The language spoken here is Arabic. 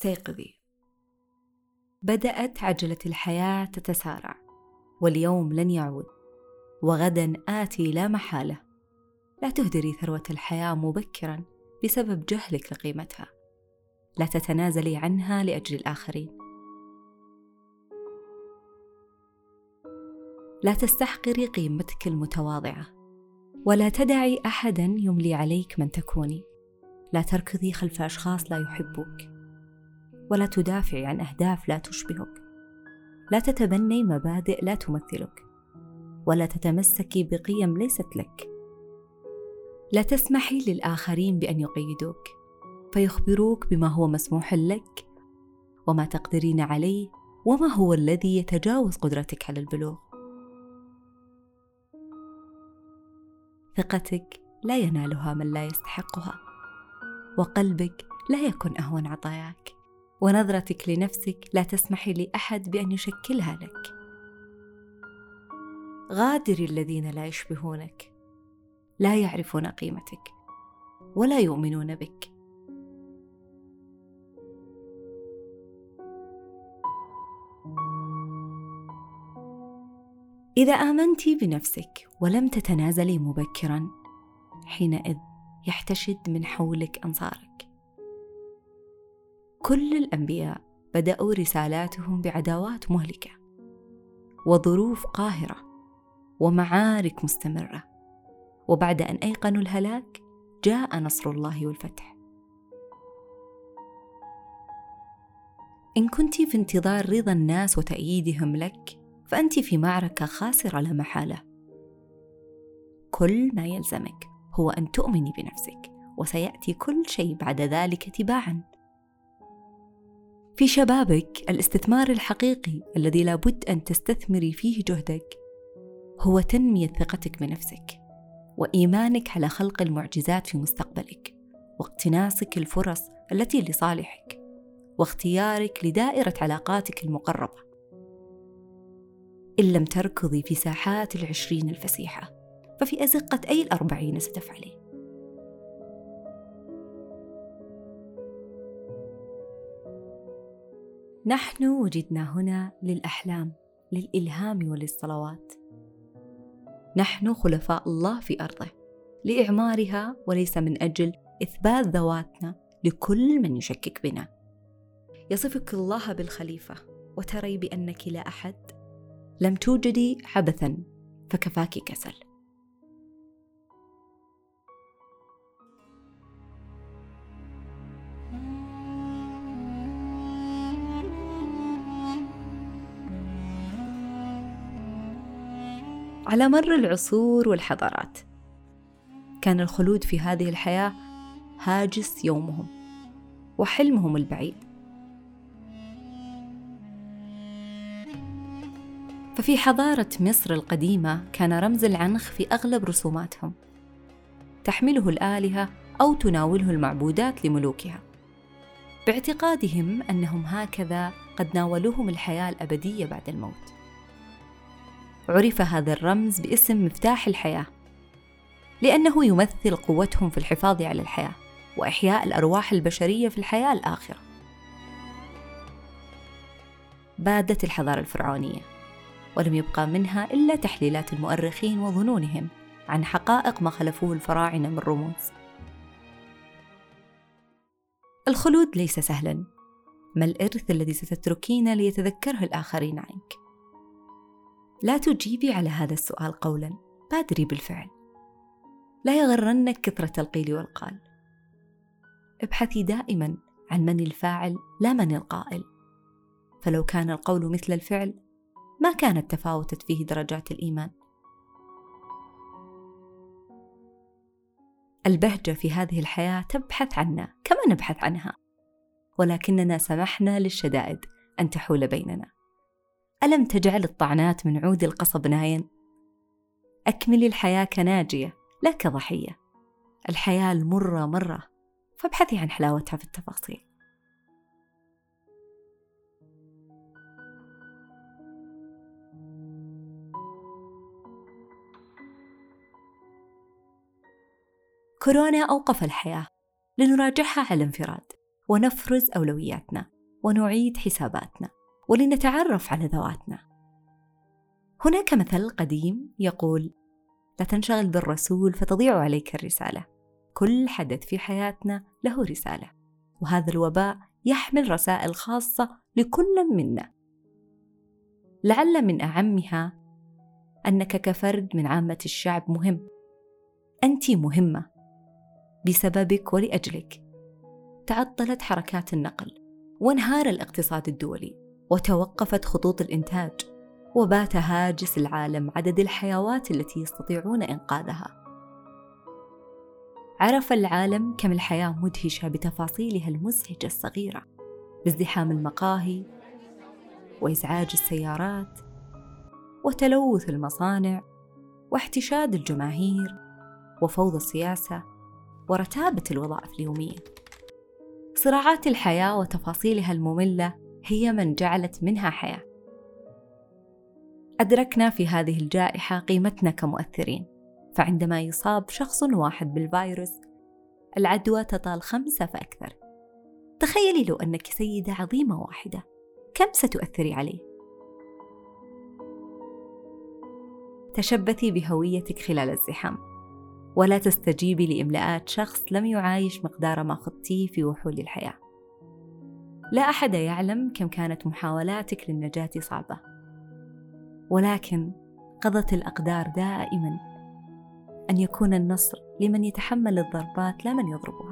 استيقظي بدأت عجلة الحياة تتسارع واليوم لن يعود وغدا آتي لا محالة. لا تهدري ثروة الحياة مبكرا بسبب جهلك لقيمتها. لا تتنازلي عنها لأجل الآخرين. لا تستحقري قيمتك المتواضعة ولا تدعي أحدا يملي عليك من تكوني. لا تركضي خلف أشخاص لا يحبوك. ولا تدافعي عن أهداف لا تشبهك. لا تتبني مبادئ لا تمثلك. ولا تتمسكي بقيم ليست لك. لا تسمحي للآخرين بأن يقيدوك. فيخبروك بما هو مسموح لك وما تقدرين عليه وما هو الذي يتجاوز قدرتك على البلوغ. ثقتك لا ينالها من لا يستحقها. وقلبك لا يكن أهون عطاياك. ونظرتك لنفسك لا تسمحي لأحد بأن يشكلها لك. غادري الذين لا يشبهونك. لا يعرفون قيمتك. ولا يؤمنون بك. إذا آمنت بنفسك ولم تتنازلي مبكرا حينئذ يحتشد من حولك أنصارك. كل الأنبياء بدأوا رسالاتهم بعداوات مهلكة وظروف قاهرة ومعارك مستمرة. وبعد أن أيقنوا الهلاك جاء نصر الله والفتح. إن كنت في انتظار رضا الناس وتأييدهم لك فأنت في معركة خاسرة لا محالة. كل ما يلزمك هو أن تؤمني بنفسك وسيأتي كل شيء بعد ذلك تباعا. في شبابك الاستثمار الحقيقي الذي لابد أن تستثمري فيه جهدك هو تنمية ثقتك بنفسك وإيمانك على خلق المعجزات في مستقبلك واقتناصك الفرص التي لصالحك واختيارك لدائرة علاقاتك المقربة. إن لم تركضي في ساحات العشرين الفسيحة ففي أزقة أي الأربعين ستفعلي. نحن وجدنا هنا للأحلام للإلهام وللصلوات. نحن خلفاء الله في أرضه لإعمارها وليس من أجل إثبات ذواتنا لكل من يشكك بنا. يصفك الله بالخليفة وتري بأنك لا أحد. لم توجدي عبثا فكفاك كسل. على مر العصور والحضارات. كان الخلود في هذه الحياة هاجس يومهم وحلمهم البعيد. ففي حضارة مصر القديمة كان رمز العنخ في أغلب رسوماتهم. تحمله الآلهة أو تناوله المعبودات لملوكها. باعتقادهم أنهم هكذا قد ناولوهم الحياة الأبدية بعد الموت. عرف هذا الرمز باسم مفتاح الحياة لأنه يمثل قوتهم في الحفاظ على الحياة وإحياء الأرواح البشرية في الحياة الآخرة. بادت الحضارة الفرعونية ولم يبقى منها إلا تحليلات المؤرخين وظنونهم عن حقائق ما خلفوه الفراعنة من رموز. الخلود ليس سهلا ما الإرث الذي ستتركين ليتذكره الآخرين عنك؟ لا تجيبي على هذا السؤال قولا. بادري بالفعل. لا يغرنك كثرة القيل والقال. ابحثي دائما عن من الفاعل لا من القائل. فلو كان القول مثل الفعل ما كانت تفاوتت فيه درجات الإيمان. البهجة في هذه الحياة تبحث عنا كما نبحث عنها. ولكننا سمحنا للشدائد أن تحول بيننا. ألم تجعل الطعنات من عود القصب ناين؟ أكملي الحياة كناجية لا كضحية. الحياة المرة مرة فابحثي عن حلاوتها في التفاصيل. كورونا أوقف الحياة. لنراجعها على انفراد ونفرز أولوياتنا ونعيد حساباتنا. ولنتعرف على ذواتنا. هناك مثل قديم يقول لا تنشغل بالرسول فتضيع عليك الرسالة. كل حدث في حياتنا له رسالة وهذا الوباء يحمل رسائل خاصة لكل منا. لعل من أعمها أنك كفرد من عامة الشعب مهم. أنت مهمة بسببك ولأجلك. تعطلت حركات النقل وانهار الاقتصاد الدولي. وتوقفت خطوط الإنتاج وبات هاجس العالم عدد الحيوات التي يستطيعون إنقاذها. عرف العالم كم الحياة مدهشة بتفاصيلها المزعجة الصغيرة بازدحام المقاهي وإزعاج السيارات وتلوث المصانع واحتشاد الجماهير وفوضى السياسة ورتابة الوظائف اليومية. صراعات الحياة وتفاصيلها المملة هي من جعلت منها حياة. أدركنا في هذه الجائحة قيمتنا كمؤثرين فعندما يصاب شخص واحد بالفيروس العدوى تطال خمسة فأكثر. تخيلي لو أنك سيدة عظيمة واحدة كم ستؤثري عليه؟ تشبثي بهويتك خلال الزحام ولا تستجيبي لإملاءات شخص لم يعايش مقدار ما خضتيه في وحول الحياة. لا أحد يعلم كم كانت محاولاتك للنجاة صعبة. ولكن قضت الأقدار دائما أن يكون النصر لمن يتحمل الضربات لا من يضربها.